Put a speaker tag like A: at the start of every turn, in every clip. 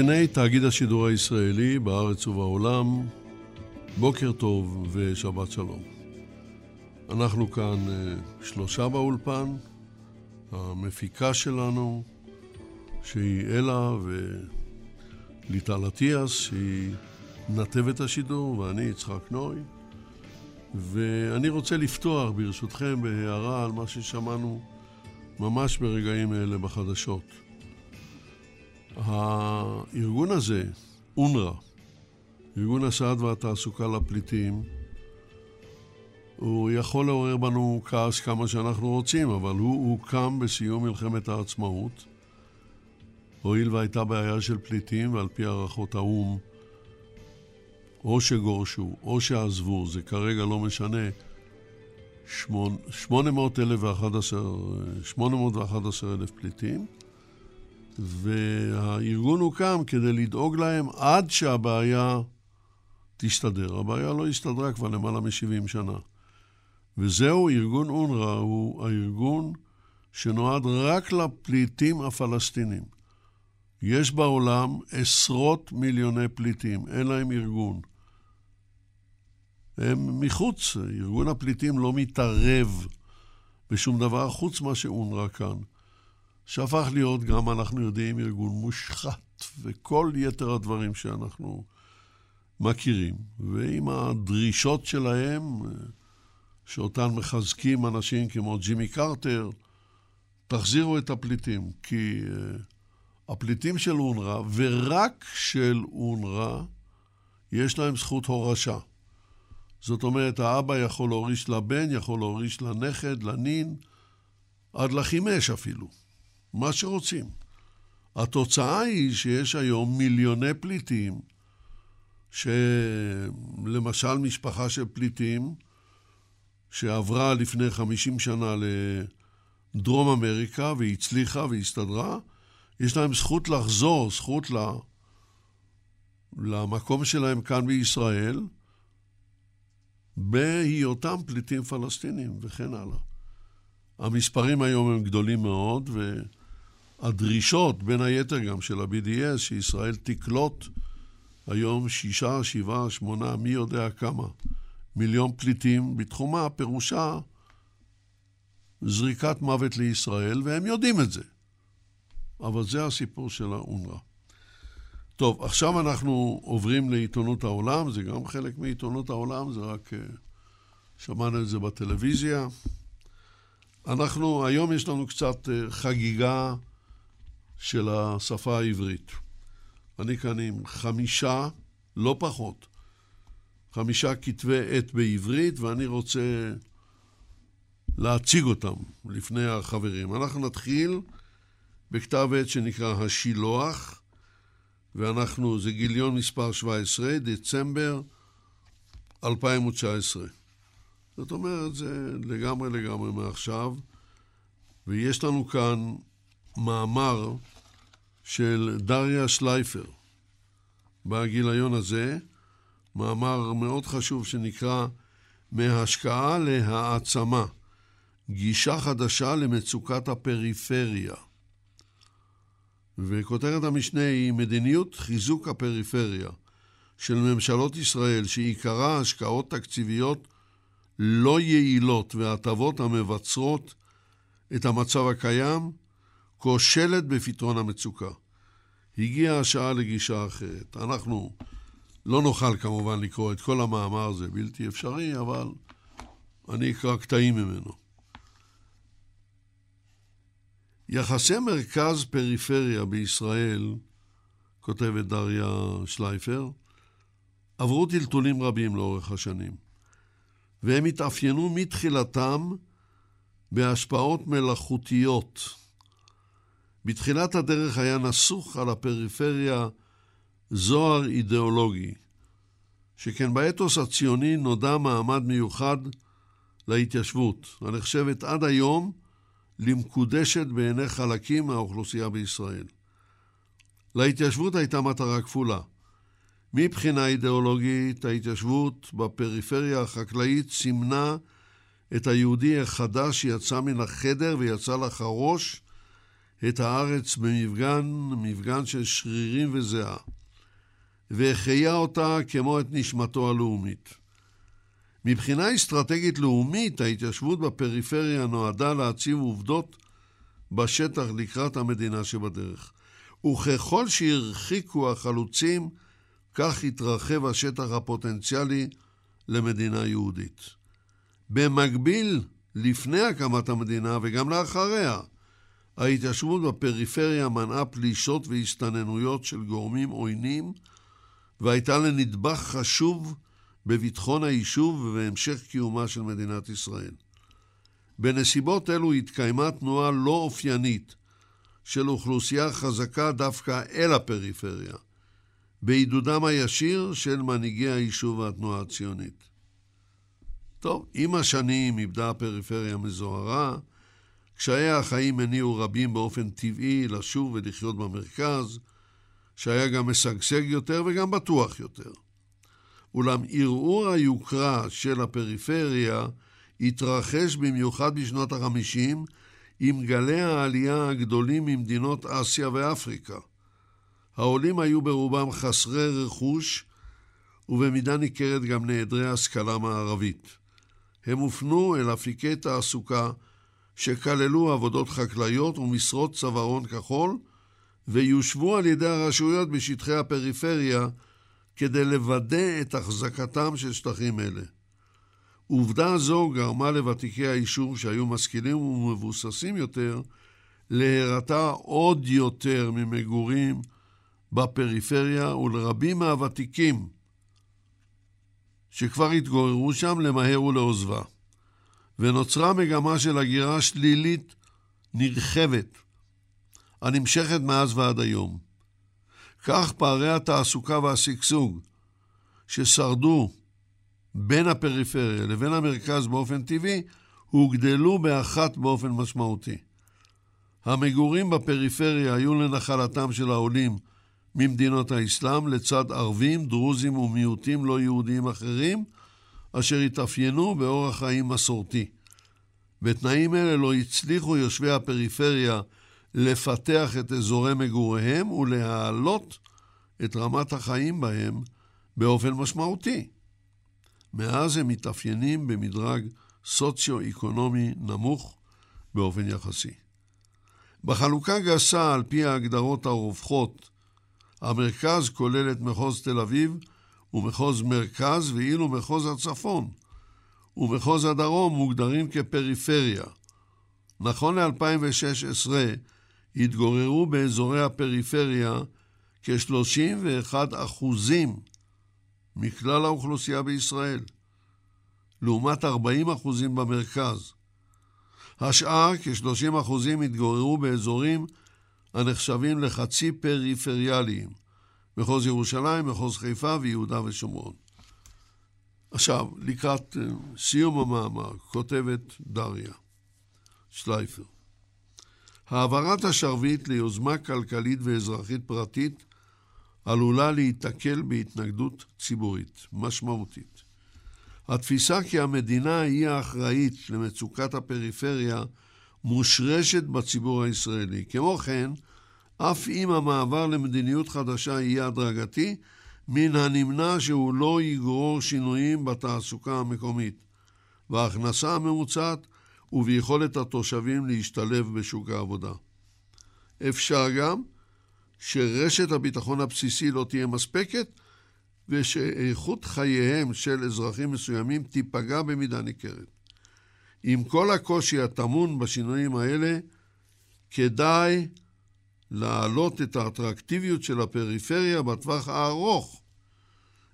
A: למאזיני תאגיד השידור הישראלי בארץ ובעולם, בוקר טוב ושבת שלום. אנחנו כאן אה, שלושה באולפן, המפיקה שלנו, שהיא אלה, וליטל אטיאס, שהיא מנתבת השידור, ואני יצחק נוי. ואני רוצה לפתוח, ברשותכם, בהערה על מה ששמענו ממש ברגעים אלה בחדשות. הארגון הזה, אונר"א, ארגון הסעד והתעסוקה לפליטים, הוא יכול לעורר בנו כעס כמה שאנחנו רוצים, אבל הוא הוקם בסיום מלחמת העצמאות, הואיל והייתה בעיה של פליטים, ועל פי הערכות האו"ם, או שגורשו, או שעזבו, זה כרגע לא משנה, 811 אלף פליטים, והארגון הוקם כדי לדאוג להם עד שהבעיה תסתדר. הבעיה לא הסתדרה כבר למעלה מ-70 שנה. וזהו ארגון אונר"א, הוא הארגון שנועד רק לפליטים הפלסטינים. יש בעולם עשרות מיליוני פליטים, אין להם ארגון. הם מחוץ, ארגון הפליטים לא מתערב בשום דבר חוץ מה שאונר"א כאן. שהפך להיות גם, אנחנו יודעים, ארגון מושחת, וכל יתר הדברים שאנחנו מכירים. ועם הדרישות שלהם, שאותן מחזקים אנשים כמו ג'ימי קרטר, תחזירו את הפליטים, כי uh, הפליטים של אונר"א, ורק של אונר"א, יש להם זכות הורשה. זאת אומרת, האבא יכול להוריש לבן, יכול להוריש לנכד, לנין, עד לחימש אפילו. מה שרוצים. התוצאה היא שיש היום מיליוני פליטים, שלמשל משפחה של פליטים, שעברה לפני 50 שנה לדרום אמריקה והצליחה והסתדרה, יש להם זכות לחזור, זכות ל... למקום שלהם כאן בישראל, בהיותם פליטים פלסטינים וכן הלאה. המספרים היום הם גדולים מאוד, ו... הדרישות, בין היתר גם של ה-BDS, שישראל תקלוט היום שישה, שבעה, שמונה, מי יודע כמה, מיליון פליטים בתחומה, פירושה זריקת מוות לישראל, והם יודעים את זה. אבל זה הסיפור של האונר"א. טוב, עכשיו אנחנו עוברים לעיתונות העולם, זה גם חלק מעיתונות העולם, זה רק... אה, שמענו את זה בטלוויזיה. אנחנו, היום יש לנו קצת אה, חגיגה של השפה העברית. אני כאן עם חמישה, לא פחות, חמישה כתבי עת בעברית, ואני רוצה להציג אותם לפני החברים. אנחנו נתחיל בכתב עת שנקרא השילוח, ואנחנו, זה גיליון מספר 17, דצמבר 2019. זאת אומרת, זה לגמרי לגמרי מעכשיו, ויש לנו כאן מאמר של דריה שלייפר בגיליון הזה, מאמר מאוד חשוב שנקרא מהשקעה להעצמה, גישה חדשה למצוקת הפריפריה. וכותרת המשנה היא מדיניות חיזוק הפריפריה של ממשלות ישראל, שעיקרה השקעות תקציביות לא יעילות והטבות המבצרות את המצב הקיים כושלת בפתרון המצוקה. הגיעה השעה לגישה אחרת. אנחנו לא נוכל כמובן לקרוא את כל המאמר, זה בלתי אפשרי, אבל אני אקרא קטעים ממנו. יחסי מרכז-פריפריה בישראל כותבת דריה שלייפר, עברו טלטולים רבים לאורך השנים, והם התאפיינו מתחילתם בהשפעות מלאכותיות. בתחילת הדרך היה נסוך על הפריפריה זוהר אידיאולוגי, שכן באתוס הציוני נודע מעמד מיוחד להתיישבות, הנחשבת עד היום למקודשת בעיני חלקים מהאוכלוסייה בישראל. להתיישבות הייתה מטרה כפולה. מבחינה אידיאולוגית, ההתיישבות בפריפריה החקלאית סימנה את היהודי החדש שיצא מן החדר ויצא לחרוש את הארץ במפגן, מפגן של שרירים וזיעה, והחיה אותה כמו את נשמתו הלאומית. מבחינה אסטרטגית לאומית, ההתיישבות בפריפריה נועדה להציב עובדות בשטח לקראת המדינה שבדרך. וככל שהרחיקו החלוצים, כך התרחב השטח הפוטנציאלי למדינה יהודית. במקביל, לפני הקמת המדינה וגם לאחריה, ההתיישבות בפריפריה מנעה פלישות והסתננויות של גורמים עוינים והייתה לנדבך חשוב בביטחון היישוב ובהמשך קיומה של מדינת ישראל. בנסיבות אלו התקיימה תנועה לא אופיינית של אוכלוסייה חזקה דווקא אל הפריפריה, בעידודם הישיר של מנהיגי היישוב והתנועה הציונית. טוב, עם השנים איבדה הפריפריה מזוהרה, קשיי החיים הניעו רבים באופן טבעי לשוב ולחיות במרכז, שהיה גם משגשג יותר וגם בטוח יותר. אולם ערעור היוקרה של הפריפריה התרחש במיוחד בשנות ה-50 עם גלי העלייה הגדולים ממדינות אסיה ואפריקה. העולים היו ברובם חסרי רכוש ובמידה ניכרת גם נעדרי השכלה מערבית. הם הופנו אל אפיקי תעסוקה שכללו עבודות חקלאיות ומשרות צווארון כחול ויושבו על ידי הרשויות בשטחי הפריפריה כדי לוודא את החזקתם של שטחים אלה. עובדה זו גרמה לוותיקי היישוב שהיו משכילים ומבוססים יותר להירתע עוד יותר ממגורים בפריפריה ולרבים מהוותיקים שכבר התגוררו שם למהר ולעוזבה. ונוצרה מגמה של הגירה שלילית נרחבת, הנמשכת מאז ועד היום. כך פערי התעסוקה והשגשוג ששרדו בין הפריפריה לבין המרכז באופן טבעי, הוגדלו באחת באופן משמעותי. המגורים בפריפריה היו לנחלתם של העולים ממדינות האסלאם לצד ערבים, דרוזים ומיעוטים לא יהודיים אחרים, אשר התאפיינו באורח חיים מסורתי. בתנאים אלה לא הצליחו יושבי הפריפריה לפתח את אזורי מגוריהם ולהעלות את רמת החיים בהם באופן משמעותי. מאז הם מתאפיינים במדרג סוציו-אקונומי נמוך באופן יחסי. בחלוקה גסה על פי ההגדרות הרווחות, המרכז כולל את מחוז תל אביב ומחוז מרכז, ואילו מחוז הצפון ומחוז הדרום מוגדרים כפריפריה. נכון ל-2016 התגוררו באזורי הפריפריה כ-31 אחוזים מכלל האוכלוסייה בישראל, לעומת 40 אחוזים במרכז. השאר, כ-30 אחוזים, התגוררו באזורים הנחשבים לחצי פריפריאליים, מחוז ירושלים, מחוז חיפה ויהודה ושומרון. עכשיו, לקראת אה, סיום המאמר, כותבת דריה שלייפר. העברת השרביט ליוזמה כלכלית ואזרחית פרטית עלולה להיתקל בהתנגדות ציבורית משמעותית. התפיסה כי המדינה היא האחראית למצוקת הפריפריה מושרשת בציבור הישראלי. כמו כן, אף אם המעבר למדיניות חדשה יהיה הדרגתי, מן הנמנע שהוא לא יגרור שינויים בתעסוקה המקומית, בהכנסה הממוצעת וביכולת התושבים להשתלב בשוק העבודה. אפשר גם שרשת הביטחון הבסיסי לא תהיה מספקת ושאיכות חייהם של אזרחים מסוימים תיפגע במידה ניכרת. עם כל הקושי הטמון בשינויים האלה, כדאי להעלות את האטרקטיביות של הפריפריה בטווח הארוך,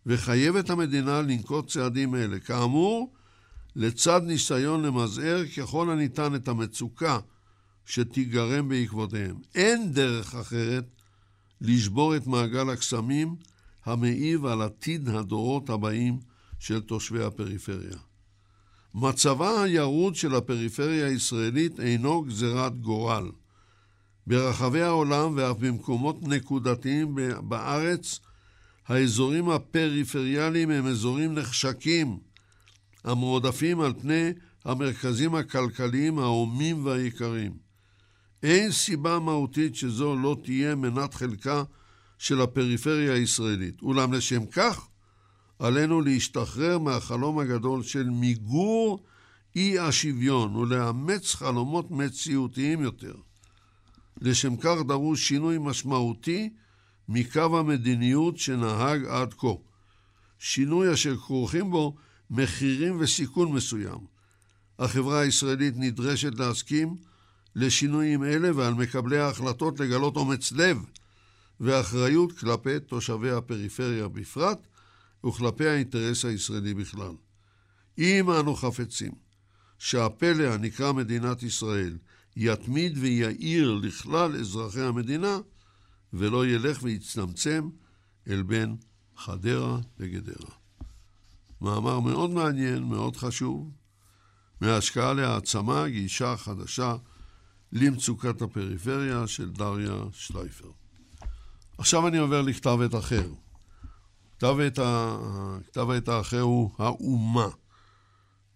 A: וחייבת המדינה לנקוט צעדים אלה. כאמור, לצד ניסיון למזער ככל הניתן את המצוקה שתיגרם בעקבותיהם. אין דרך אחרת לשבור את מעגל הקסמים המעיב על עתיד הדורות הבאים של תושבי הפריפריה. מצבה הירוד של הפריפריה הישראלית אינו גזירת גורל. ברחבי העולם ואף במקומות נקודתיים בארץ, האזורים הפריפריאליים הם אזורים נחשקים, המועדפים על פני המרכזים הכלכליים ההומים והיקרים. אין סיבה מהותית שזו לא תהיה מנת חלקה של הפריפריה הישראלית. אולם לשם כך, עלינו להשתחרר מהחלום הגדול של מיגור אי השוויון ולאמץ חלומות מציאותיים יותר. לשם כך דרוש שינוי משמעותי מקו המדיניות שנהג עד כה. שינוי אשר כרוכים בו מחירים וסיכון מסוים. החברה הישראלית נדרשת להסכים לשינויים אלה ועל מקבלי ההחלטות לגלות אומץ לב ואחריות כלפי תושבי הפריפריה בפרט וכלפי האינטרס הישראלי בכלל. אם אנו חפצים שהפלא הנקרא מדינת ישראל יתמיד ויעיר לכלל אזרחי המדינה ולא ילך ויצטמצם אל בין חדרה לגדרה. מאמר מאוד מעניין, מאוד חשוב, מהשקעה להעצמה, גישה חדשה למצוקת הפריפריה של דריה שלייפר. עכשיו אני עובר לכתב עת אחר. כתב עת, האחר הוא האומה.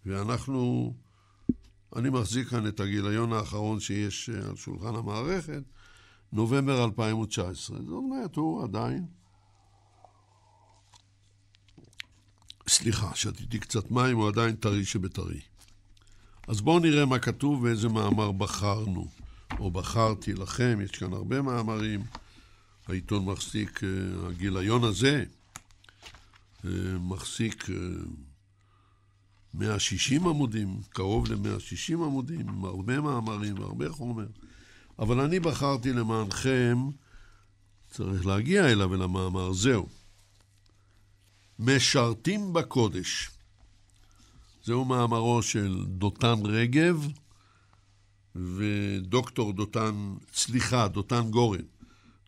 A: ואנחנו, אני מחזיק כאן את הגיליון האחרון שיש אה, על שולחן המערכת, נובמבר 2019. זאת אומרת, הוא עדיין... סליחה, שתיתי קצת מים, הוא עדיין טרי שבטרי. אז בואו נראה מה כתוב ואיזה מאמר בחרנו, או בחרתי לכם, יש כאן הרבה מאמרים. העיתון מחזיק, אה, הגיליון הזה אה, מחזיק 160 עמודים, קרוב ל-160 עמודים, עם הרבה מאמרים והרבה חומר. אבל אני בחרתי למענכם, צריך להגיע אליו, אל המאמר, זהו. משרתים בקודש. זהו מאמרו של דותן רגב ודוקטור דותן, סליחה, דותן גורן.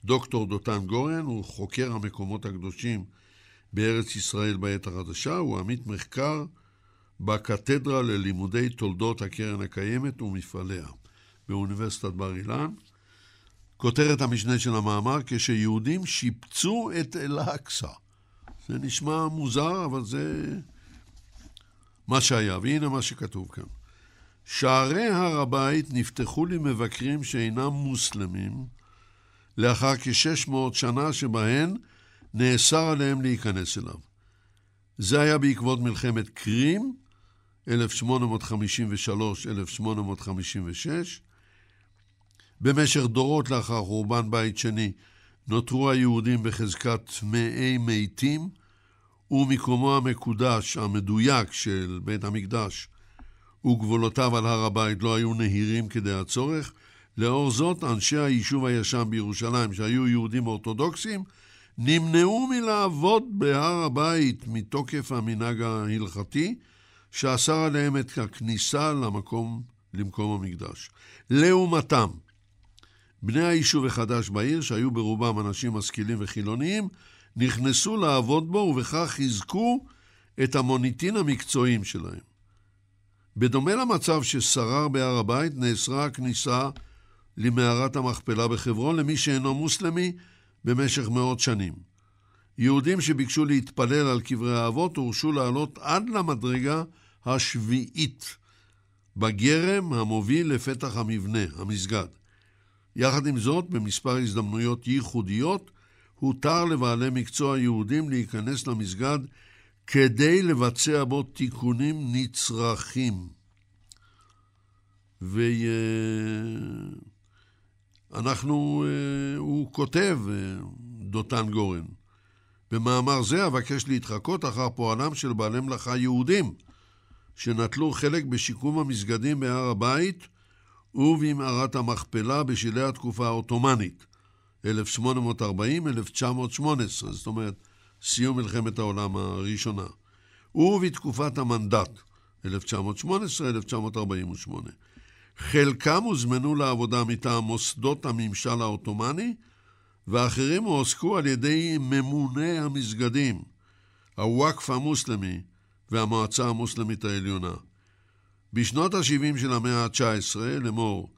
A: דוקטור דותן גורן הוא חוקר המקומות הקדושים בארץ ישראל בעת החדשה, הוא עמית מחקר בקתדרה ללימודי תולדות הקרן הקיימת ומפעליה באוניברסיטת בר אילן. כותרת המשנה של המאמר, כשיהודים שיפצו את אל-אקצא. זה נשמע מוזר, אבל זה מה שהיה, והנה מה שכתוב כאן. שערי הר הבית נפתחו למבקרים שאינם מוסלמים לאחר כ-600 שנה שבהן נאסר עליהם להיכנס אליו. זה היה בעקבות מלחמת קרים, 1853-1856. במשך דורות לאחר חורבן בית שני נותרו היהודים בחזקת טמאי מתים, ומקומו המקודש, המדויק של בית המקדש, וגבולותיו על הר הבית לא היו נהירים כדי הצורך. לאור זאת, אנשי היישוב הישן בירושלים, שהיו יהודים אורתודוקסים, נמנעו מלעבוד בהר הבית מתוקף המנהג ההלכתי, שאסר עליהם את הכניסה למקום, למקום המקדש. לעומתם, בני היישוב החדש בעיר, שהיו ברובם אנשים משכילים וחילוניים, נכנסו לעבוד בו ובכך חיזקו את המוניטין המקצועיים שלהם. בדומה למצב ששרר בהר הבית, נאסרה הכניסה למערת המכפלה בחברון למי שאינו מוסלמי במשך מאות שנים. יהודים שביקשו להתפלל על קברי האבות הורשו לעלות עד למדרגה השביעית בגרם המוביל לפתח המבנה, המסגד. יחד עם זאת, במספר הזדמנויות ייחודיות, הותר לבעלי מקצוע יהודים להיכנס למסגד כדי לבצע בו תיקונים נצרכים. ואנחנו, אה, הוא כותב, אה, דותן גורן, במאמר זה אבקש להתחקות אחר פועלם של בעלי מלאכה יהודים, שנטלו חלק בשיקום המסגדים בהר הבית ובמערת המכפלה בשלהי התקופה העות'מאנית. זאת אומרת, סיום מלחמת העולם הראשונה. ובתקופת המנדט, 1918-1948. חלקם הוזמנו לעבודה מטעם מוסדות הממשל העות'מאני, ואחרים הועסקו על ידי ממוני המסגדים, הוואקף המוסלמי והמועצה המוסלמית העליונה. בשנות ה-70 של המאה ה-19, לאמור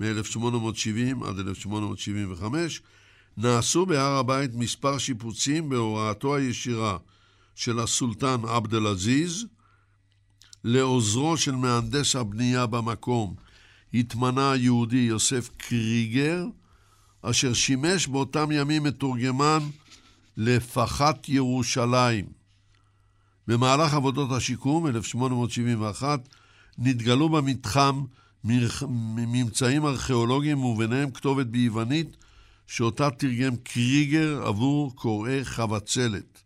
A: מ-1870 עד 1875, נעשו בהר הבית מספר שיפוצים בהוראתו הישירה של הסולטן עבד אל-עזיז, לעוזרו של מהנדס הבנייה במקום התמנה היהודי יוסף קריגר, אשר שימש באותם ימים מתורגמן לפחת ירושלים. במהלך עבודות השיקום, 1871, נתגלו במתחם ממצאים ארכיאולוגיים וביניהם כתובת ביוונית שאותה תרגם קריגר עבור קוראי חבצלת.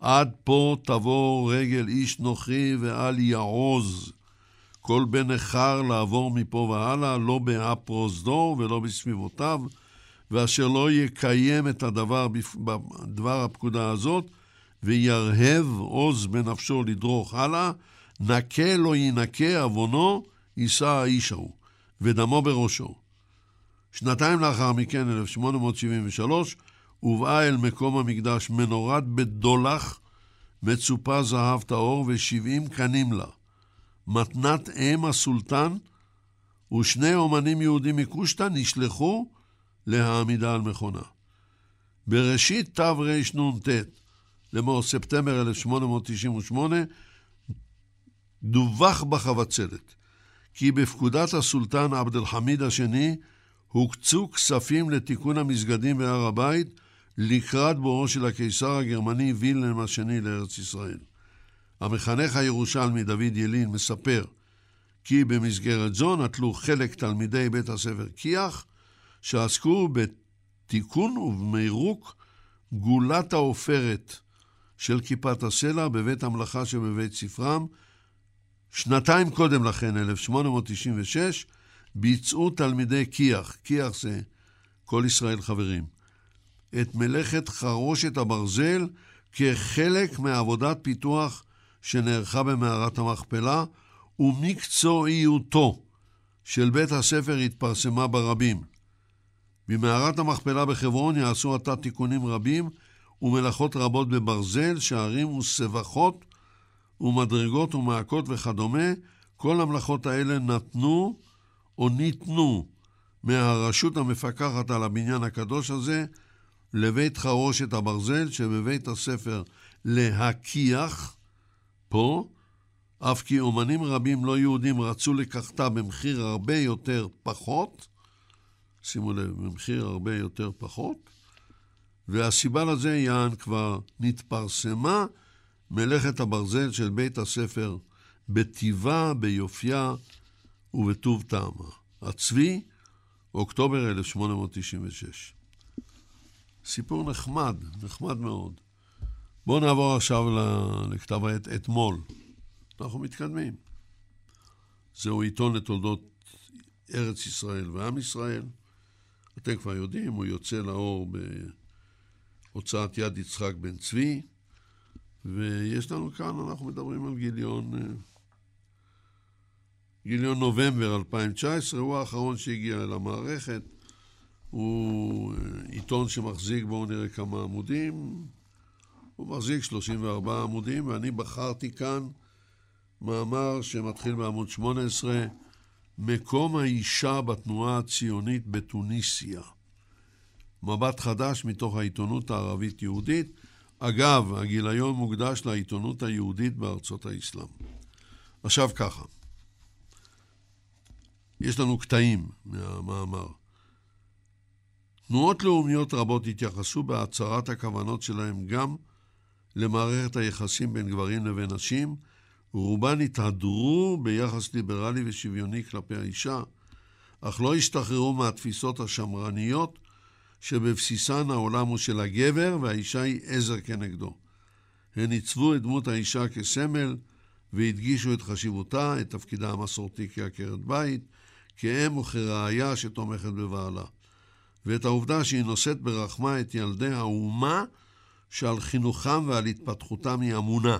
A: עד פה תבוא רגל איש נוחי ואל יעוז. כל בן נכר לעבור מפה והלאה, לא באפרוזדור ולא בסביבותיו, ואשר לא יקיים את הדבר בדבר הפקודה הזאת, וירהב עוז בנפשו לדרוך הלאה, נקה לא ינקה עוונו, יישא האיש ההוא, ודמו בראשו. שנתיים לאחר מכן, 1873, הובאה אל מקום המקדש מנורת בדולח, מצופה זהב טהור ושבעים קנים לה. מתנת אם הסולטן ושני אומנים יהודים מקושטא נשלחו להעמידה על מכונה. בראשית תרנ"ט, לאמור ספטמבר 1898, דווח בחבצלת כי בפקודת הסולטן עבד אל-חמיד השני הוקצו כספים לתיקון המסגדים בהר הבית לקראת בואו של הקיסר הגרמני וילנם השני לארץ ישראל. המחנך הירושלמי דוד ילין מספר כי במסגרת זו נטלו חלק תלמידי בית הספר כי"ח שעסקו בתיקון ובמירוק גולת העופרת של כיפת הסלע בבית המלאכה שבבית ספרם. שנתיים קודם לכן, 1896, ביצעו תלמידי כי"ח, כי"ח זה כל ישראל חברים, את מלאכת חרושת הברזל כחלק מעבודת פיתוח שנערכה במערת המכפלה, ומקצועיותו של בית הספר התפרסמה ברבים. במערת המכפלה בחברון יעשו עתה תיקונים רבים ומלאכות רבות בברזל, שערים וסבכות ומדרגות ומעקות וכדומה. כל המלאכות האלה נתנו או ניתנו מהרשות המפקחת על הבניין הקדוש הזה לבית חרושת הברזל שבבית הספר להכיח, פה, אף כי אומנים רבים לא יהודים רצו לקחתה במחיר הרבה יותר פחות, שימו לב, במחיר הרבה יותר פחות, והסיבה לזה, יען, כבר נתפרסמה מלאכת הברזל של בית הספר בטיבה, ביופייה ובטוב טעמה. הצבי, אוקטובר 1896. סיפור נחמד, נחמד מאוד. בואו נעבור עכשיו לכתב העת אתמול. אנחנו מתקדמים. זהו עיתון לתולדות ארץ ישראל ועם ישראל. אתם כבר יודעים, הוא יוצא לאור בהוצאת יד יצחק בן צבי, ויש לנו כאן, אנחנו מדברים על גיליון, אה, גיליון נובמבר 2019, הוא האחרון שהגיע אל המערכת. הוא אה, עיתון שמחזיק, בואו נראה כמה עמודים, הוא מחזיק 34 עמודים, ואני בחרתי כאן מאמר שמתחיל בעמוד 18, מקום האישה בתנועה הציונית בתוניסיה. מבט חדש מתוך העיתונות הערבית-יהודית. אגב, הגיליון מוקדש לעיתונות היהודית בארצות האסלאם. עכשיו ככה, יש לנו קטעים מהמאמר. תנועות לאומיות רבות התייחסו בהצהרת הכוונות שלהם גם למערכת היחסים בין גברים לבין נשים, ורובן התהדרו ביחס ליברלי ושוויוני כלפי האישה, אך לא השתחררו מהתפיסות השמרניות שבבסיסן העולם הוא של הגבר והאישה היא עזר כנגדו. הן עיצבו את דמות האישה כסמל והדגישו את חשיבותה, את תפקידה המסורתי כעקרת בית, כאם וכראיה שתומכת בבעלה. ואת העובדה שהיא נושאת ברחמה את ילדי האומה שעל חינוכם ועל התפתחותם היא אמונה.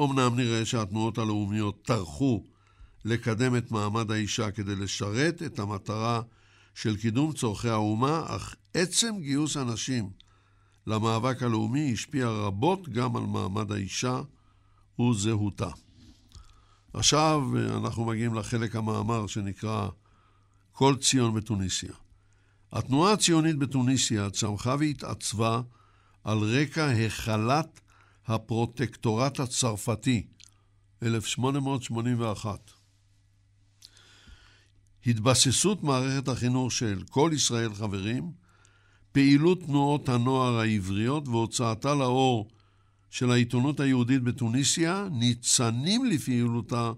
A: אמנם נראה שהתנועות הלאומיות טרחו לקדם את מעמד האישה כדי לשרת את המטרה של קידום צורכי האומה, אך עצם גיוס הנשים למאבק הלאומי השפיע רבות גם על מעמד האישה וזהותה. עכשיו אנחנו מגיעים לחלק המאמר שנקרא כל ציון בתוניסיה. התנועה הציונית בתוניסיה צמחה והתעצבה על רקע החלת הפרוטקטורט הצרפתי, 1881. התבססות מערכת החינוך של כל ישראל חברים, פעילות תנועות הנוער העבריות והוצאתה לאור של העיתונות היהודית בתוניסיה, ניצנים לפעילותה,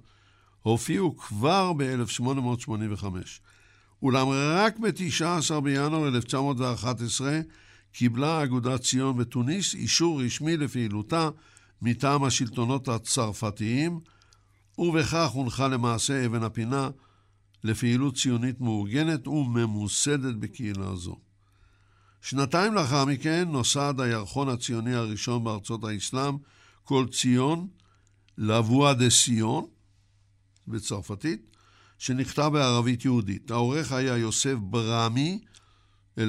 A: הופיעו כבר ב-1885. אולם רק ב-19 בינואר 1911 קיבלה אגודת ציון בתוניס אישור רשמי לפעילותה מטעם השלטונות הצרפתיים, ובכך הונחה למעשה אבן הפינה לפעילות ציונית מאורגנת וממוסדת בקהילה זו. שנתיים לאחר מכן נוסד הירחון הציוני הראשון בארצות האסלאם, כל ציון, לבואה דה סיון, בצרפתית, שנכתב בערבית יהודית. העורך היה יוסף ברמי, 1888-1924,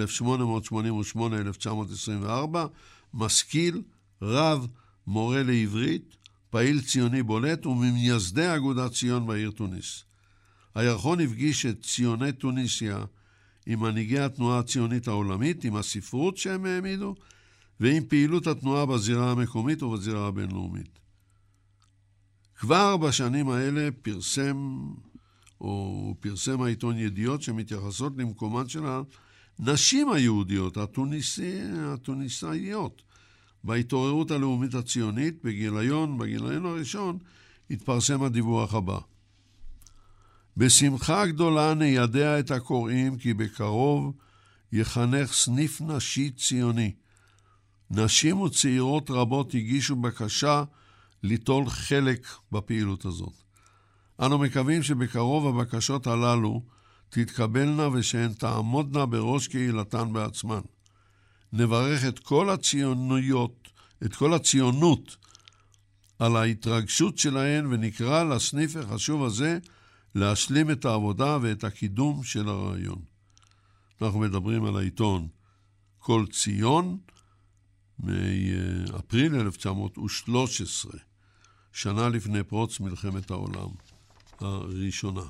A: משכיל, רב, מורה לעברית, פעיל ציוני בולט וממייסדי אגודת ציון בעיר תוניס. הירחון הפגיש את ציוני תוניסיה עם מנהיגי התנועה הציונית העולמית, עם הספרות שהם העמידו, ועם פעילות התנועה בזירה המקומית ובזירה הבינלאומית. כבר בשנים האלה פרסם, או פרסם העיתון ידיעות שמתייחסות למקומן של הנשים היהודיות, התוניסי, התוניסאיות, בהתעוררות הלאומית הציונית, בגיליון, בגיליון הראשון, התפרסם הדיווח הבא. בשמחה גדולה ניידע את הקוראים כי בקרוב יחנך סניף נשי ציוני. נשים וצעירות רבות הגישו בקשה ליטול חלק בפעילות הזאת. אנו מקווים שבקרוב הבקשות הללו תתקבלנה ושהן תעמודנה בראש קהילתן בעצמן. נברך את כל הציוניות, את כל הציונות, על ההתרגשות שלהן ונקרא לסניף החשוב הזה להשלים את העבודה ואת הקידום של הרעיון. אנחנו מדברים על העיתון כל ציון מאפריל 1913, שנה לפני פרוץ מלחמת העולם הראשונה.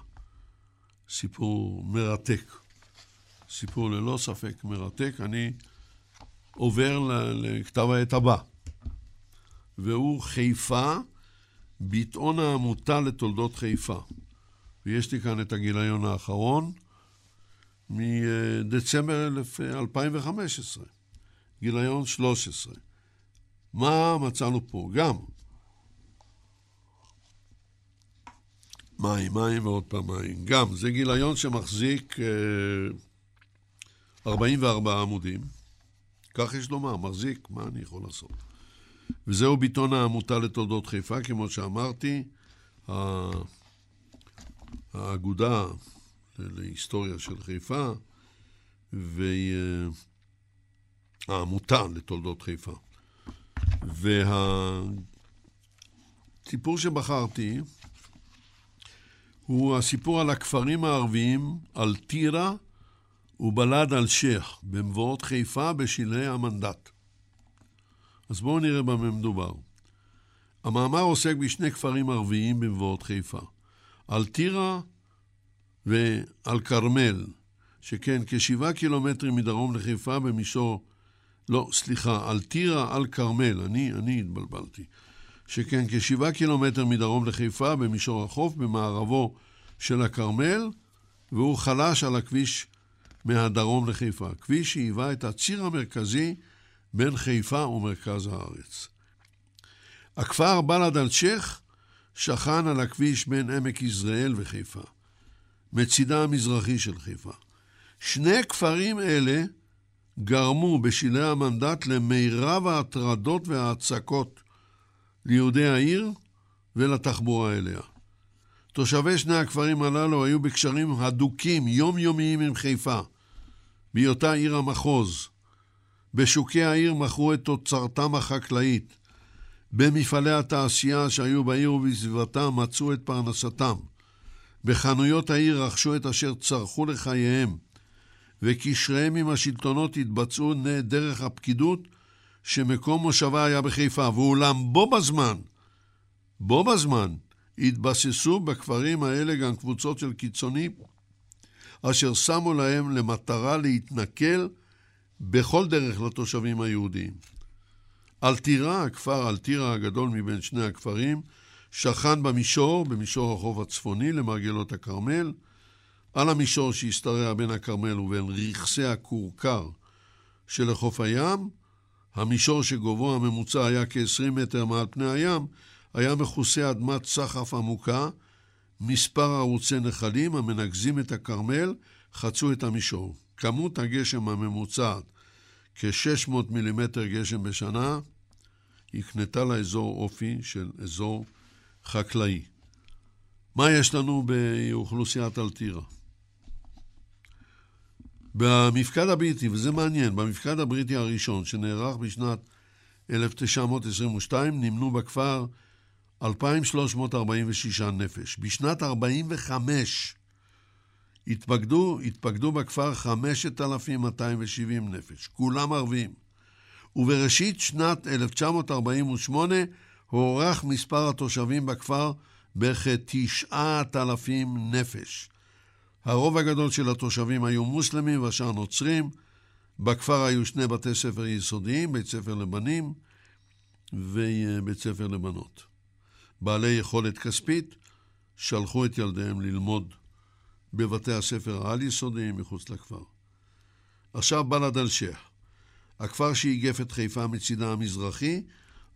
A: סיפור מרתק. סיפור ללא ספק מרתק. אני עובר לכתב העת הבא, והוא חיפה, ביטאון העמותה לתולדות חיפה. ויש לי כאן את הגיליון האחרון מדצמבר 2015, גיליון 13. מה מצאנו פה? גם מים, מים ועוד פעם מים. גם, זה גיליון שמחזיק 44 אה, עמודים, כך יש לומר, מחזיק, מה אני יכול לעשות? וזהו ביטון העמותה לתולדות חיפה, כמו שאמרתי, האגודה להיסטוריה של חיפה והעמותה לתולדות חיפה. והסיפור שבחרתי הוא הסיפור על הכפרים הערביים, על טירה ובלד על-שייח, במבואות חיפה בשלהי המנדט. אז בואו נראה במה מדובר. המאמר עוסק בשני כפרים ערביים במבואות חיפה. על טירה ועל כרמל, שכן כשבעה קילומטרים מדרום לחיפה במישור... לא, סליחה, על טירה, על כרמל, אני, אני התבלבלתי. שכן כשבעה קילומטר מדרום לחיפה במישור החוף, במערבו של הכרמל, והוא חלש על הכביש מהדרום לחיפה. כביש שהיווה את הציר המרכזי בין חיפה ומרכז הארץ. הכפר בלד אל-שייח שכן על הכביש בין עמק יזרעאל וחיפה, מצידה המזרחי של חיפה. שני כפרים אלה גרמו בשלהי המנדט למירב ההטרדות וההצקות ליהודי העיר ולתחבורה אליה. תושבי שני הכפרים הללו היו בקשרים הדוקים, יומיומיים עם חיפה, בהיותה עיר המחוז. בשוקי העיר מכרו את תוצרתם החקלאית. במפעלי התעשייה שהיו בעיר ובסביבתה מצאו את פרנסתם. בחנויות העיר רכשו את אשר צרכו לחייהם, וקשריהם עם השלטונות התבצעו דרך הפקידות שמקום מושבה היה בחיפה, ואולם בו בזמן, בו בזמן, התבססו בכפרים האלה גם קבוצות של קיצונים, אשר שמו להם למטרה להתנכל בכל דרך לתושבים היהודים. אלטירה, הכפר אלטירה הגדול מבין שני הכפרים, שכן במישור, במישור החוף הצפוני למרגלות הכרמל, על המישור שהשתרע בין הכרמל ובין רכסי הכורכר שלחוף הים, המישור שגובהו הממוצע היה כ-20 מטר מעל פני הים, היה מכוסה אדמת סחף עמוקה, מספר ערוצי נחלים המנקזים את הכרמל חצו את המישור. כמות הגשם הממוצעת, כ-600 מילימטר גשם בשנה, הקנתה לאזור אופי של אזור חקלאי. מה יש לנו באוכלוסיית אלטירה? במפקד הבריטי, וזה מעניין, במפקד הבריטי הראשון, שנערך בשנת 1922, נמנו בכפר 2,346 נפש. בשנת 45' התפקדו, התפקדו בכפר 5,270 נפש, כולם ערבים. ובראשית שנת 1948 הוערך מספר התושבים בכפר בכ-9,000 נפש. הרוב הגדול של התושבים היו מוסלמים והשאר נוצרים. בכפר היו שני בתי ספר יסודיים, בית ספר לבנים ובית ספר לבנות. בעלי יכולת כספית שלחו את ילדיהם ללמוד בבתי הספר העל-יסודיים מחוץ לכפר. עכשיו בלד אל-שייח. הכפר שאיגף את חיפה מצידה המזרחי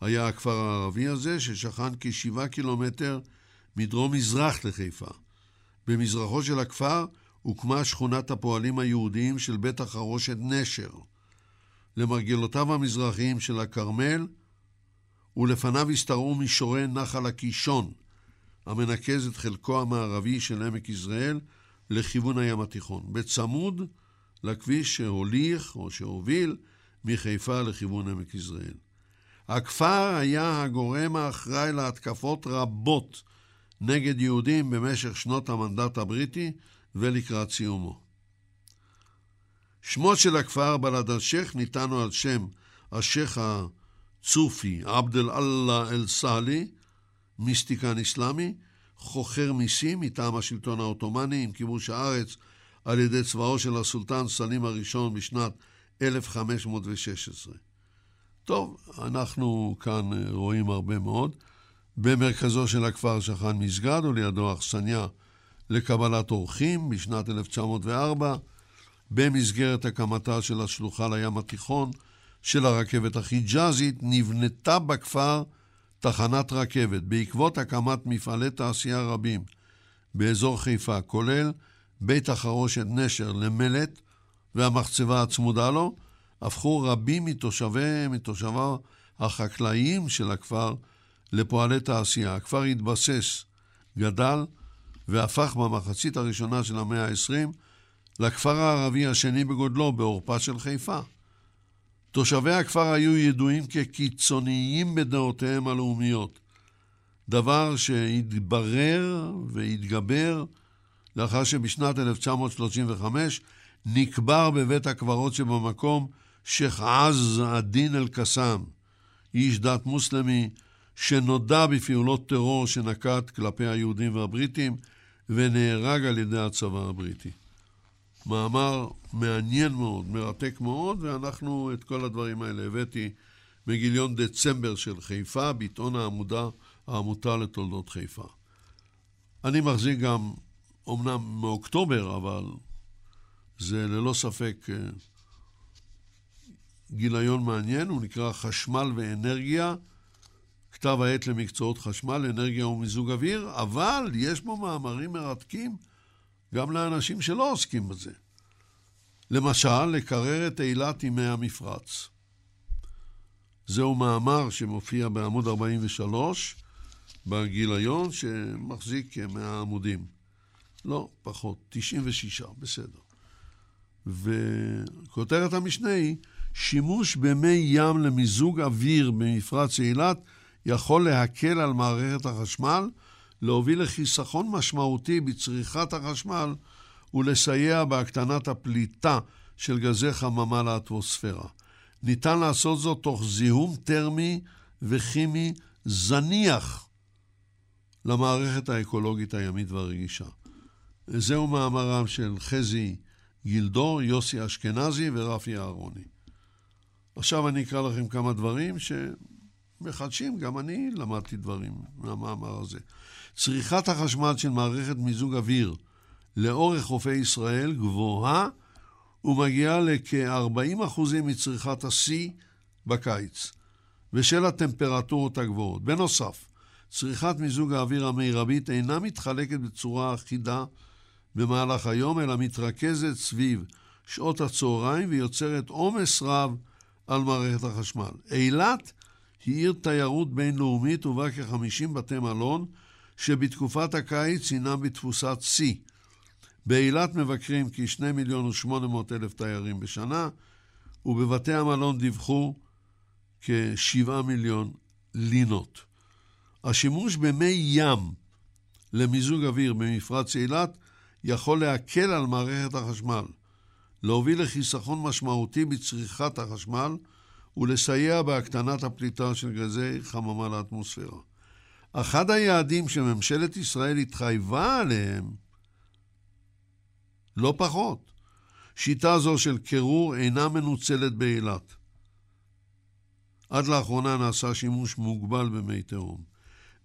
A: היה הכפר הערבי הזה, ששכן כשבעה קילומטר מדרום-מזרח לחיפה. במזרחו של הכפר הוקמה שכונת הפועלים היהודיים של בית החרושת נשר. למרגלותיו המזרחיים של הכרמל, ולפניו השתרעו מישורי נחל הקישון, המנקז את חלקו המערבי של עמק יזרעאל לכיוון הים התיכון, בצמוד לכביש שהוליך או שהוביל מחיפה לכיוון עמק יזרעאל. הכפר היה הגורם האחראי להתקפות רבות נגד יהודים במשך שנות המנדט הבריטי ולקראת סיומו. שמו של הכפר בלד א-שייח ניתנו על שם השייח הצופי עבד אל-אללה אל-סאלי, מיסטיקן אסלאמי, חוכר מיסים מטעם השלטון העות'מאני עם כיבוש הארץ על ידי צבאו של הסולטן סלים הראשון בשנת 1516. טוב, אנחנו כאן אה, רואים הרבה מאוד. במרכזו של הכפר שכן מסגד ולידו אכסניה לקבלת אורחים בשנת 1904, במסגרת הקמתה של השלוחה לים התיכון של הרכבת החיג'אזית, נבנתה בכפר תחנת רכבת בעקבות הקמת מפעלי תעשייה רבים באזור חיפה, כולל בית החרושת נשר למלט והמחצבה הצמודה לו, הפכו רבים מתושבי, מתושביו החקלאיים של הכפר לפועלי תעשייה. הכפר התבסס, גדל והפך במחצית הראשונה של המאה ה-20 לכפר הערבי השני בגודלו בעורפה של חיפה. תושבי הכפר היו ידועים כקיצוניים בדעותיהם הלאומיות, דבר שהתברר והתגבר לאחר שבשנת 1935 נקבר בבית הקברות שבמקום שייח' עז א-דין אל-קסאם, איש דת מוסלמי שנודע בפעולות טרור שנקט כלפי היהודים והבריטים ונהרג על ידי הצבא הבריטי. מאמר מעניין מאוד, מרתק מאוד, ואנחנו את כל הדברים האלה הבאתי מגיליון דצמבר של חיפה, בעיתון העמודה, העמותה לתולדות חיפה. אני מחזיק גם, אמנם מאוקטובר, אבל זה ללא ספק אה, גיליון מעניין, הוא נקרא חשמל ואנרגיה, כתב העת למקצועות חשמל, אנרגיה ומיזוג אוויר, אבל יש בו מאמרים מרתקים גם לאנשים שלא עוסקים בזה. למשל, לקרר את אילת עם מי המפרץ. זהו מאמר שמופיע בעמוד 43 בגיליון, שמחזיק כ-100 עמודים. לא, פחות, 96, בסדר. וכותרת המשנה היא, שימוש במי ים למיזוג אוויר במפרץ אילת יכול להקל על מערכת החשמל, להוביל לחיסכון משמעותי בצריכת החשמל ולסייע בהקטנת הפליטה של גזי חממה לאטמוספירה. ניתן לעשות זאת תוך זיהום טרמי וכימי זניח למערכת האקולוגית הימית והרגישה. זהו מאמרם של חזי גילדור, יוסי אשכנזי ורפי אהרוני. עכשיו אני אקרא לכם כמה דברים שמחדשים, גם אני למדתי דברים מהמאמר הזה. צריכת החשמל של מערכת מיזוג אוויר לאורך חופי ישראל גבוהה ומגיעה לכ-40% מצריכת השיא בקיץ, בשל הטמפרטורות הגבוהות. בנוסף, צריכת מיזוג האוויר המרבית אינה מתחלקת בצורה אחידה במהלך היום, אלא מתרכזת סביב שעות הצהריים ויוצרת עומס רב על מערכת החשמל. אילת היא עיר תיירות בינלאומית ובה כ-50 בתי מלון, שבתקופת הקיץ הינם בתפוסת שיא. באילת מבקרים כ-2 מיליון ו-800 אלף תיירים בשנה, ובבתי המלון דיווחו כ-7 מיליון לינות. השימוש במי ים למיזוג אוויר במפרץ אילת יכול להקל על מערכת החשמל, להוביל לחיסכון משמעותי בצריכת החשמל ולסייע בהקטנת הפליטה של גזי חממה לאטמוספירה. אחד היעדים שממשלת ישראל התחייבה עליהם, לא פחות, שיטה זו של קירור אינה מנוצלת באילת. עד לאחרונה נעשה שימוש מוגבל במי תהום.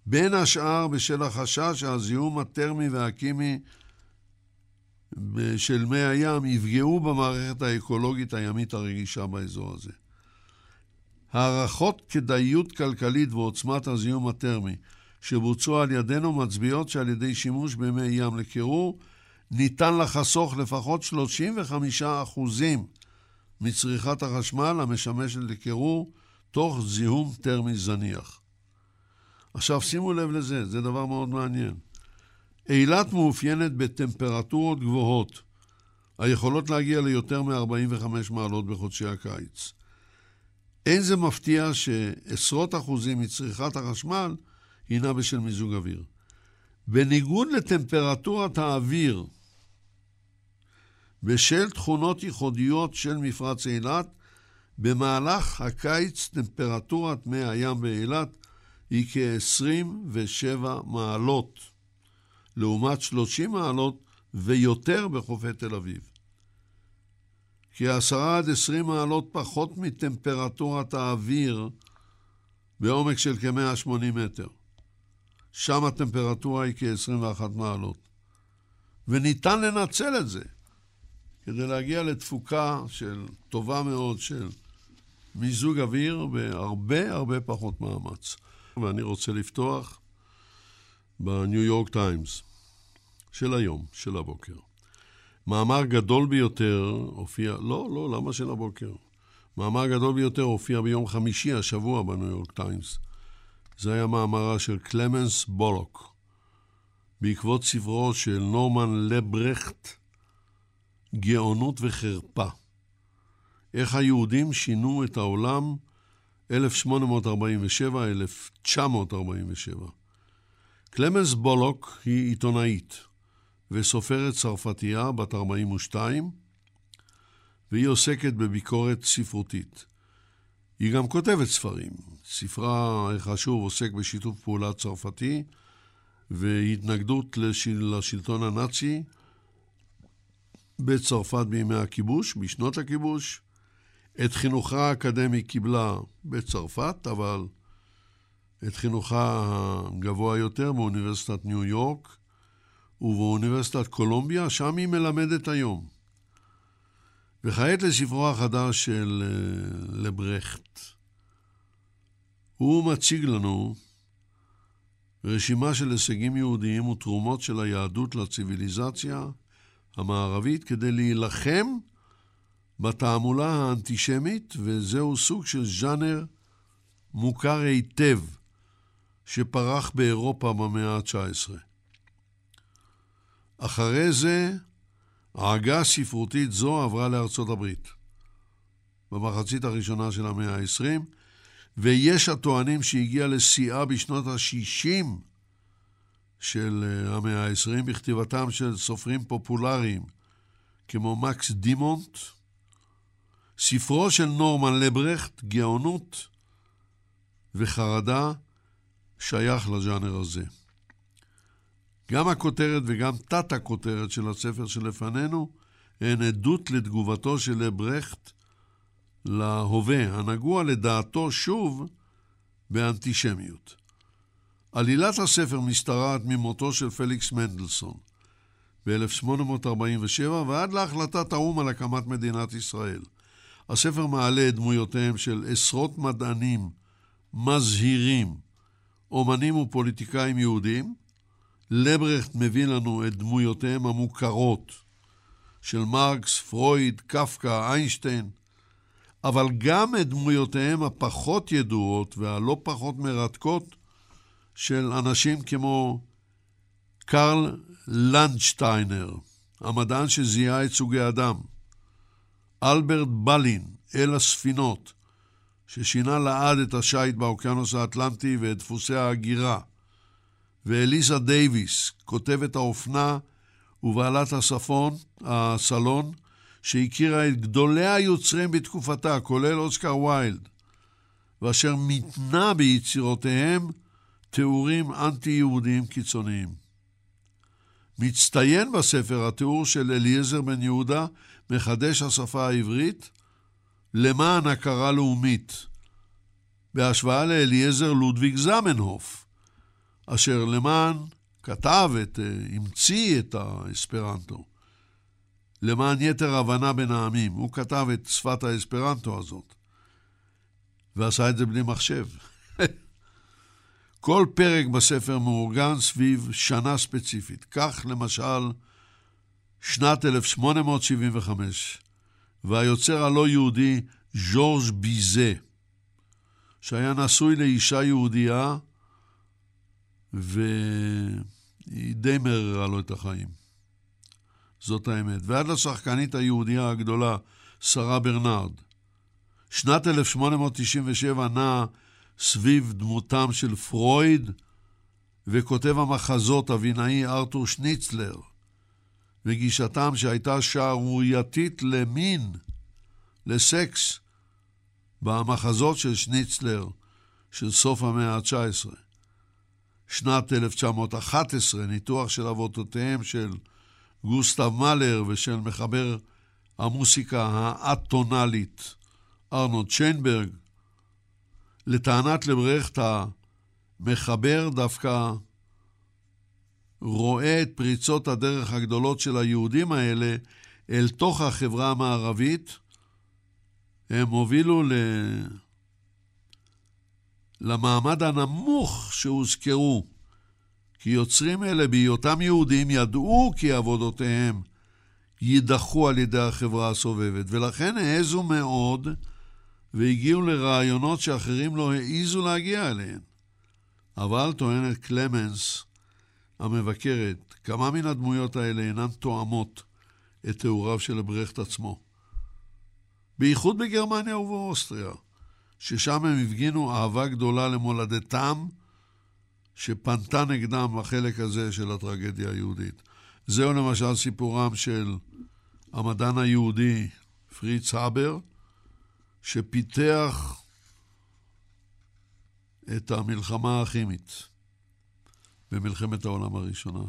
A: בין השאר בשל החשש שהזיהום הטרמי והכימי של מי הים יפגעו במערכת האקולוגית הימית הרגישה באזור הזה. הערכות כדאיות כלכלית ועוצמת הזיהום הטרמי שבוצעו על ידינו מצביעות שעל ידי שימוש במי ים לקירור ניתן לחסוך לפחות 35% מצריכת החשמל המשמשת לקירור תוך זיהום טרמי זניח. עכשיו שימו לב לזה, זה דבר מאוד מעניין. אילת מאופיינת בטמפרטורות גבוהות, היכולות להגיע ליותר מ-45 מעלות בחודשי הקיץ. אין זה מפתיע שעשרות אחוזים מצריכת החשמל הינה בשל מיזוג אוויר. בניגוד לטמפרטורת האוויר, בשל תכונות ייחודיות של מפרץ אילת, במהלך הקיץ טמפרטורת מי הים באילת היא כ-27 מעלות, לעומת 30 מעלות ויותר בחופי תל אביב. כ-10 עד 20 מעלות פחות מטמפרטורת האוויר בעומק של כ-180 מטר. שם הטמפרטורה היא כ-21 מעלות. וניתן לנצל את זה כדי להגיע לתפוקה של טובה מאוד של מיזוג אוויר בהרבה הרבה פחות מאמץ. ואני רוצה לפתוח בניו יורק טיימס של היום, של הבוקר. מאמר גדול ביותר הופיע, לא, לא, למה של הבוקר? מאמר גדול ביותר הופיע ביום חמישי השבוע בניו יורק טיימס. זה היה מאמרה של קלמנס בולוק, בעקבות ספרו של נורמן לברכט, גאונות וחרפה. איך היהודים שינו את העולם 1847-1947. קלמנס בולוק היא עיתונאית וסופרת צרפתייה בת 42, והיא עוסקת בביקורת ספרותית. היא גם כותבת ספרים. ספרה החשוב עוסק בשיתוף פעולה צרפתי והתנגדות לשל... לשלטון הנאצי בצרפת בימי הכיבוש, בשנות הכיבוש, את חינוכה האקדמי קיבלה בצרפת, אבל את חינוכה הגבוה יותר באוניברסיטת ניו יורק ובאוניברסיטת קולומביה, שם היא מלמדת היום. וכעת לספרו החדש של אה, לברכט. הוא מציג לנו רשימה של הישגים יהודיים ותרומות של היהדות לציוויליזציה המערבית כדי להילחם בתעמולה האנטישמית, וזהו סוג של ז'אנר מוכר היטב שפרח באירופה במאה ה-19. אחרי זה העגה ספרותית זו עברה לארצות הברית במחצית הראשונה של המאה ה-20, ויש הטוענים שהגיעה לשיאה בשנות ה-60 של אה, המאה ה-20 בכתיבתם של סופרים פופולריים כמו מקס דימונט, ספרו של נורמן לברכט, גאונות וחרדה, שייך לז'אנר הזה. גם הכותרת וגם תת-הכותרת של הספר שלפנינו הן עדות לתגובתו של לברכט להווה, הנגוע לדעתו שוב באנטישמיות. עלילת הספר משתרעת ממותו של פליקס מנדלסון ב-1847 ועד להחלטת האו"ם על הקמת מדינת ישראל. הספר מעלה את דמויותיהם של עשרות מדענים מזהירים, אומנים ופוליטיקאים יהודים. לברכט מביא לנו את דמויותיהם המוכרות של מרקס, פרויד, קפקא, איינשטיין, אבל גם את דמויותיהם הפחות ידועות והלא פחות מרתקות של אנשים כמו קרל לנדשטיינר, המדען שזיהה את סוגי הדם, אלברט בלין, אל הספינות, ששינה לעד את השיט באוקיינוס האטלנטי ואת דפוסי ההגירה, ואליזה דייוויס, כותבת האופנה ובעלת הספון, הסלון, שהכירה את גדולי היוצרים בתקופתה, כולל אוסקר ויילד, ואשר מתנה ביצירותיהם תיאורים אנטי-יהודיים קיצוניים. מצטיין בספר התיאור של אליעזר בן יהודה, מחדש השפה העברית, למען הכרה לאומית, בהשוואה לאליעזר לודוויג זמנהוף, אשר למען כתב את, אה, המציא את האספרנטו. למען יתר הבנה בין העמים. הוא כתב את שפת האספרנטו הזאת, ועשה את זה בלי מחשב. כל פרק בספר מאורגן סביב שנה ספציפית. כך, למשל, שנת 1875, והיוצר הלא יהודי ז'ורג' ביזה, שהיה נשוי לאישה יהודייה, והיא די מררה לו את החיים. זאת האמת. ועד לשחקנית היהודייה הגדולה, שרה ברנרד. שנת 1897 נעה סביב דמותם של פרויד וכותב המחזות הבינאי ארתור שניצלר, וגישתם שהייתה שערורייתית למין, לסקס, במחזות של שניצלר של סוף המאה ה-19. שנת 1911, ניתוח של אבותיהם של גוסטב מאלר ושל מחבר המוסיקה האטונאלית ארנולד שיינברג. לטענת לברכט המחבר דווקא רואה את פריצות הדרך הגדולות של היהודים האלה אל תוך החברה המערבית. הם הובילו ל... למעמד הנמוך שהוזכרו כי יוצרים אלה בהיותם יהודים ידעו כי עבודותיהם יידחו על ידי החברה הסובבת, ולכן העזו מאוד והגיעו לרעיונות שאחרים לא העזו להגיע אליהם. אבל, טוענת קלמנס המבקרת, כמה מן הדמויות האלה אינן תואמות את תיאוריו של ברכט עצמו. בייחוד בגרמניה ובאוסטריה, ששם הם הפגינו אהבה גדולה למולדתם, שפנתה נגדם החלק הזה של הטרגדיה היהודית. זהו למשל סיפורם של המדען היהודי פריץ הבר, שפיתח את המלחמה הכימית במלחמת העולם הראשונה.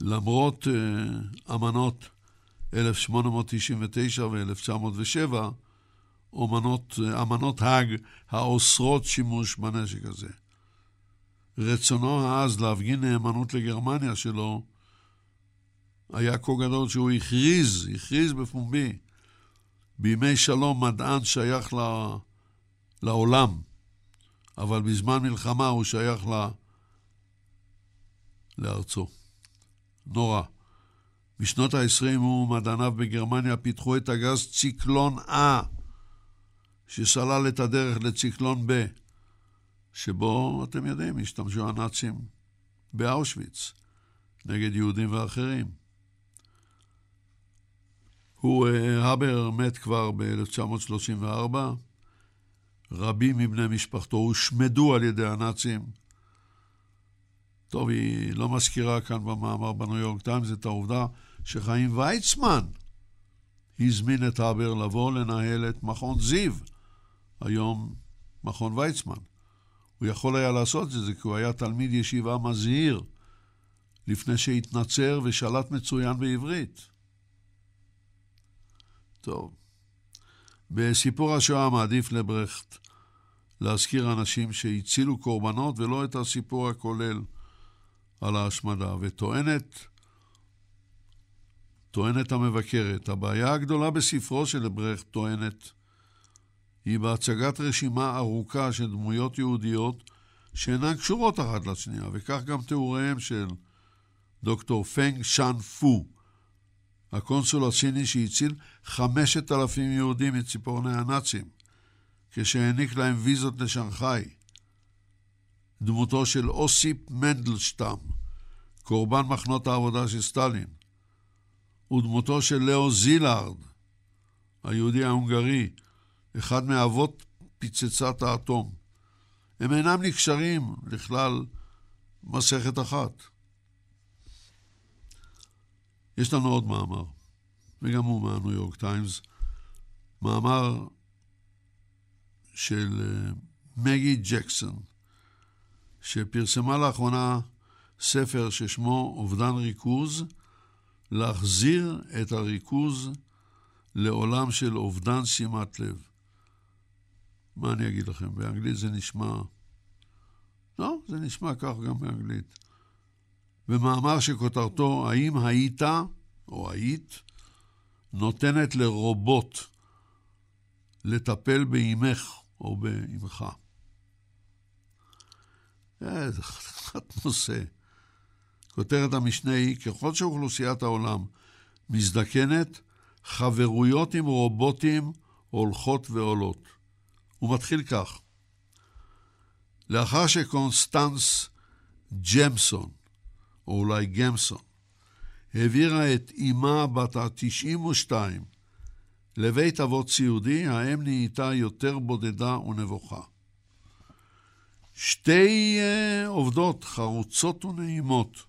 A: למרות uh, אמנות 1899 ו-1907, אמנות, אמנות האג האוסרות שימוש בנשק הזה. רצונו העז להפגין נאמנות לגרמניה שלו היה כה גדול שהוא הכריז, הכריז בפומבי, בימי שלום מדען שייך ל... לעולם, אבל בזמן מלחמה הוא שייך ל... לארצו. נורא. בשנות ה-20 הוא ומדעניו בגרמניה פיתחו את הגז ציקלון A, שסלל את הדרך לציקלון B. שבו, אתם יודעים, השתמשו הנאצים באושוויץ נגד יהודים ואחרים. הוא, אה, הבר מת כבר ב-1934. רבים מבני משפחתו הושמדו על ידי הנאצים. טוב, היא לא מזכירה כאן במאמר בניו יורק טיימס את העובדה שחיים ויצמן הזמין את הבר לבוא לנהל את מכון זיו, היום מכון ויצמן. הוא יכול היה לעשות את זה כי הוא היה תלמיד ישיבה מזהיר לפני שהתנצר ושלט מצוין בעברית. טוב, בסיפור השואה מעדיף לברכט להזכיר אנשים שהצילו קורבנות ולא את הסיפור הכולל על ההשמדה, וטוענת טוענת המבקרת, הבעיה הגדולה בספרו של לברכט טוענת היא בהצגת רשימה ארוכה של דמויות יהודיות שאינן קשורות אחת לשנייה, וכך גם תיאוריהם של דוקטור פנג שאן הו, הקונסול הסיני שהציל חמשת אלפים יהודים מציפורני הנאצים, כשהעניק להם ויזות לשנגחאי. דמותו של אוסיפ מנדלשטם, קורבן מחנות העבודה של סטלין, ודמותו של לאו זילארד, היהודי ההונגרי, אחד מאבות פצצת האטום. הם אינם נקשרים לכלל מסכת אחת. יש לנו עוד מאמר, וגם הוא מהניו יורק טיימס, מאמר של אה, מגי ג'קסון, שפרסמה לאחרונה ספר ששמו אובדן ריכוז, להחזיר את הריכוז לעולם של אובדן שימת לב. מה אני אגיד לכם? באנגלית זה נשמע... לא, זה נשמע כך גם באנגלית. במאמר שכותרתו "האם היית, או היית, נותנת לרובוט לטפל באימך או באימך?" זה חתיכת נושא. כותרת המשנה היא, ככל שאוכלוסיית העולם מזדקנת, חברויות עם רובוטים הולכות ועולות. הוא מתחיל כך: לאחר שקונסטנס ג'מסון, או אולי גמסון, העבירה את אמה בת ה-92 לבית אבות סיעודי, האם נהייתה יותר בודדה ונבוכה. שתי uh, עובדות חרוצות ונעימות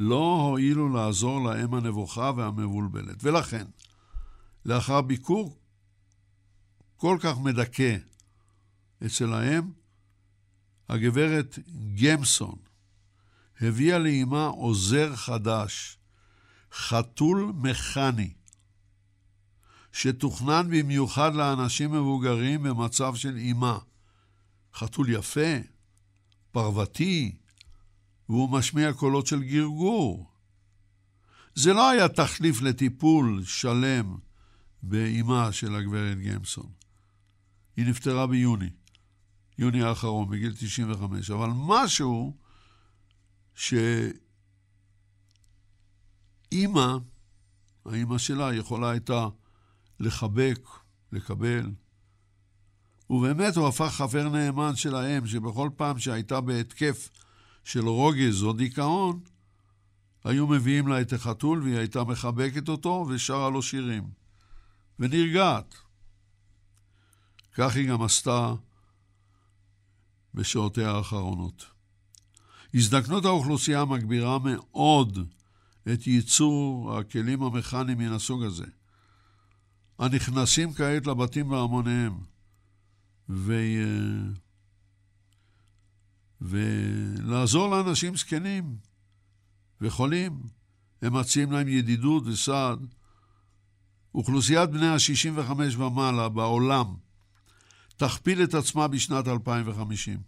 A: לא הועילו לעזור לאם הנבוכה והמבולבלת. ולכן, לאחר ביקור כל כך מדכא אצל האם, הגברת גמסון הביאה לאמה עוזר חדש, חתול מכני, שתוכנן במיוחד לאנשים מבוגרים במצב של אימה. חתול יפה, פרוותי, והוא משמיע קולות של גרגור. זה לא היה תחליף לטיפול שלם באימה של הגברת גמסון. היא נפטרה ביוני, יוני האחרון, בגיל 95, אבל משהו שאימא, האימא שלה, יכולה הייתה לחבק, לקבל. ובאמת הוא הפך חבר נאמן של האם, שבכל פעם שהייתה בהתקף של רוגז או דיכאון, היו מביאים לה את החתול והיא הייתה מחבקת אותו ושרה לו שירים. ונרגעת. כך היא גם עשתה בשעותיה האחרונות. הזדקנות האוכלוסייה מגבירה מאוד את ייצור הכלים המכניים מן הסוג הזה, הנכנסים כעת לבתים בהמוניהם, ו... ולעזור לאנשים זקנים וחולים. הם מציעים להם ידידות וסעד. אוכלוסיית בני ה-65 ומעלה בעולם תכפיל את עצמה בשנת 2050.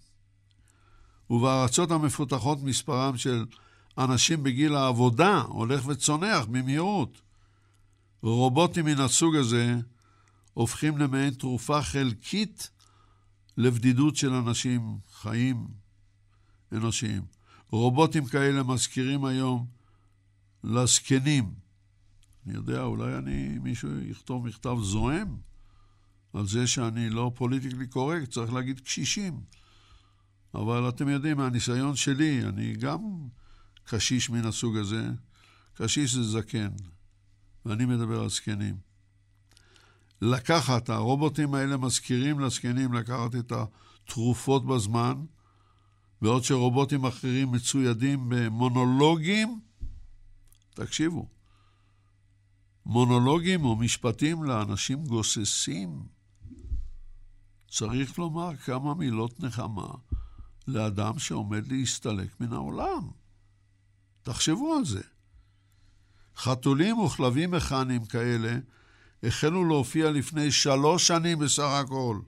A: ובארצות המפותחות מספרם של אנשים בגיל העבודה הולך וצונח במהירות. רובוטים מן הסוג הזה הופכים למעין תרופה חלקית לבדידות של אנשים חיים אנושיים. רובוטים כאלה מזכירים היום לזקנים. אני יודע, אולי אני, מישהו יכתוב מכתב זועם על זה שאני לא פוליטיקלי קורקט, צריך להגיד קשישים. אבל אתם יודעים, מהניסיון שלי, אני גם קשיש מן הסוג הזה. קשיש זה זקן, ואני מדבר על זקנים. לקחת, הרובוטים האלה מזכירים לזקנים לקחת את התרופות בזמן, בעוד שרובוטים אחרים מצוידים במונולוגים, תקשיבו, מונולוגים או משפטים לאנשים גוססים. צריך לומר כמה מילות נחמה לאדם שעומד להסתלק מן העולם. תחשבו על זה. חתולים וכלבים מכניים כאלה החלו להופיע לפני שלוש שנים בסך הכל,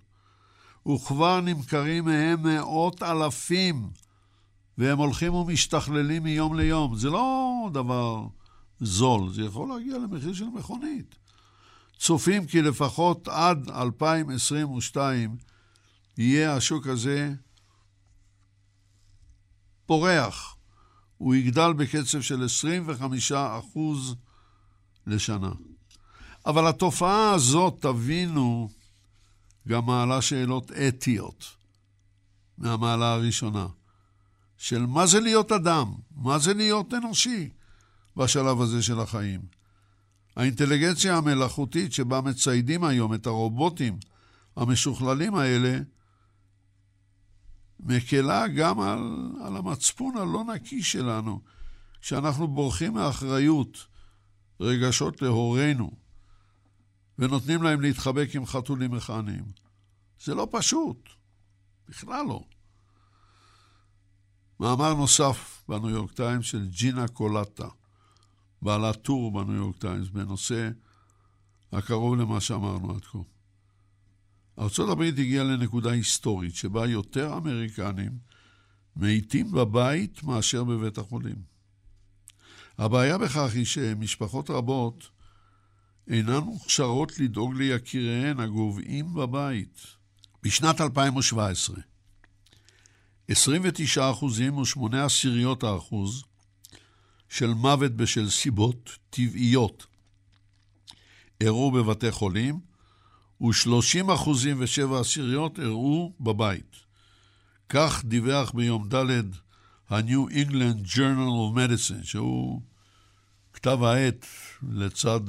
A: וכבר נמכרים מהם מאות אלפים, והם הולכים ומשתכללים מיום ליום. זה לא דבר זול, זה יכול להגיע למחיר של מכונית. צופים כי לפחות עד 2022 יהיה השוק הזה פורח. הוא יגדל בקצב של 25% לשנה. אבל התופעה הזאת, תבינו, גם מעלה שאלות אתיות מהמעלה הראשונה, של מה זה להיות אדם, מה זה להיות אנושי בשלב הזה של החיים. האינטליגנציה המלאכותית שבה מציידים היום את הרובוטים המשוכללים האלה, מקלה גם על, על המצפון הלא נקי שלנו, כשאנחנו בורחים מאחריות, רגשות להורינו, ונותנים להם להתחבק עם חתולים מכניים. זה לא פשוט, בכלל לא. מאמר נוסף בניו יורק טיימס של ג'ינה קולטה, בעלת טור בניו יורק טיימס, בנושא הקרוב למה שאמרנו עד כה. ארה"ב הגיעה לנקודה היסטורית שבה יותר אמריקנים מתים בבית מאשר בבית החולים. הבעיה בכך היא שמשפחות רבות אינן מוכשרות לדאוג ליקיריהן הגוועים בבית. בשנת 2017, 29 אחוזים ו-8 עשיריות האחוז של מוות בשל סיבות טבעיות אירעו בבתי חולים, ו-30 אחוזים ושבע עשיריות אירעו בבית. כך דיווח ביום ד' ה-New England Journal of Medicine, שהוא כתב העת לצד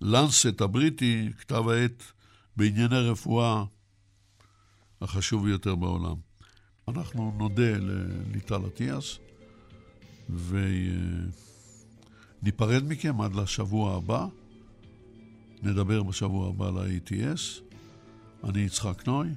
A: לנסט הבריטי, כתב העת בענייני רפואה החשוב ביותר בעולם. אנחנו נודה לליטל אטיאס וניפרד מכם עד לשבוע הבא. נדבר בשבוע הבא על ה-ATS. אני יצחק נוי.